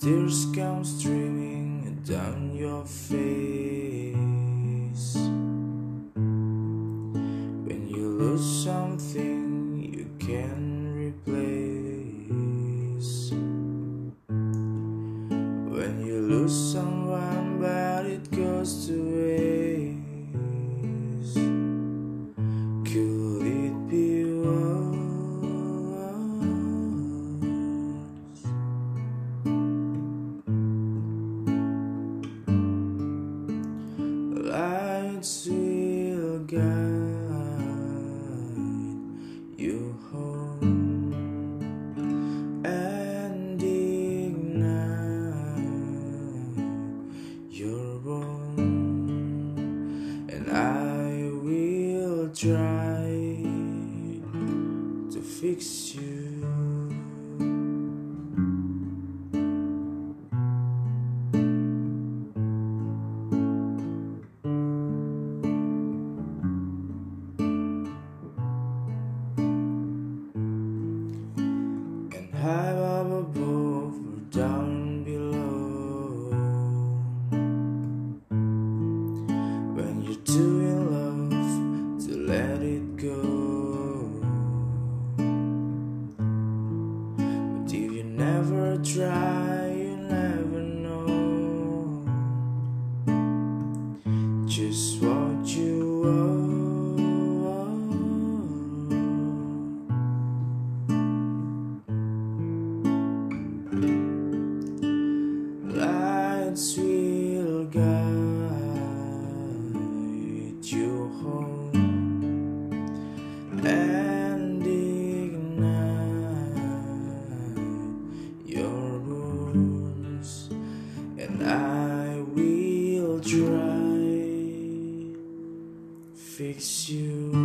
Tears come streaming down your face. When you lose something you can replace. When you lose someone but it goes to try to fix you. Just fix you.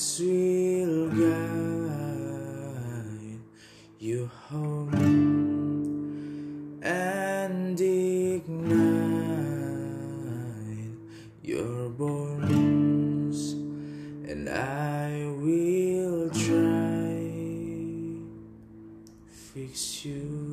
lights will guide you home and ignite your bones, and I will try fix you.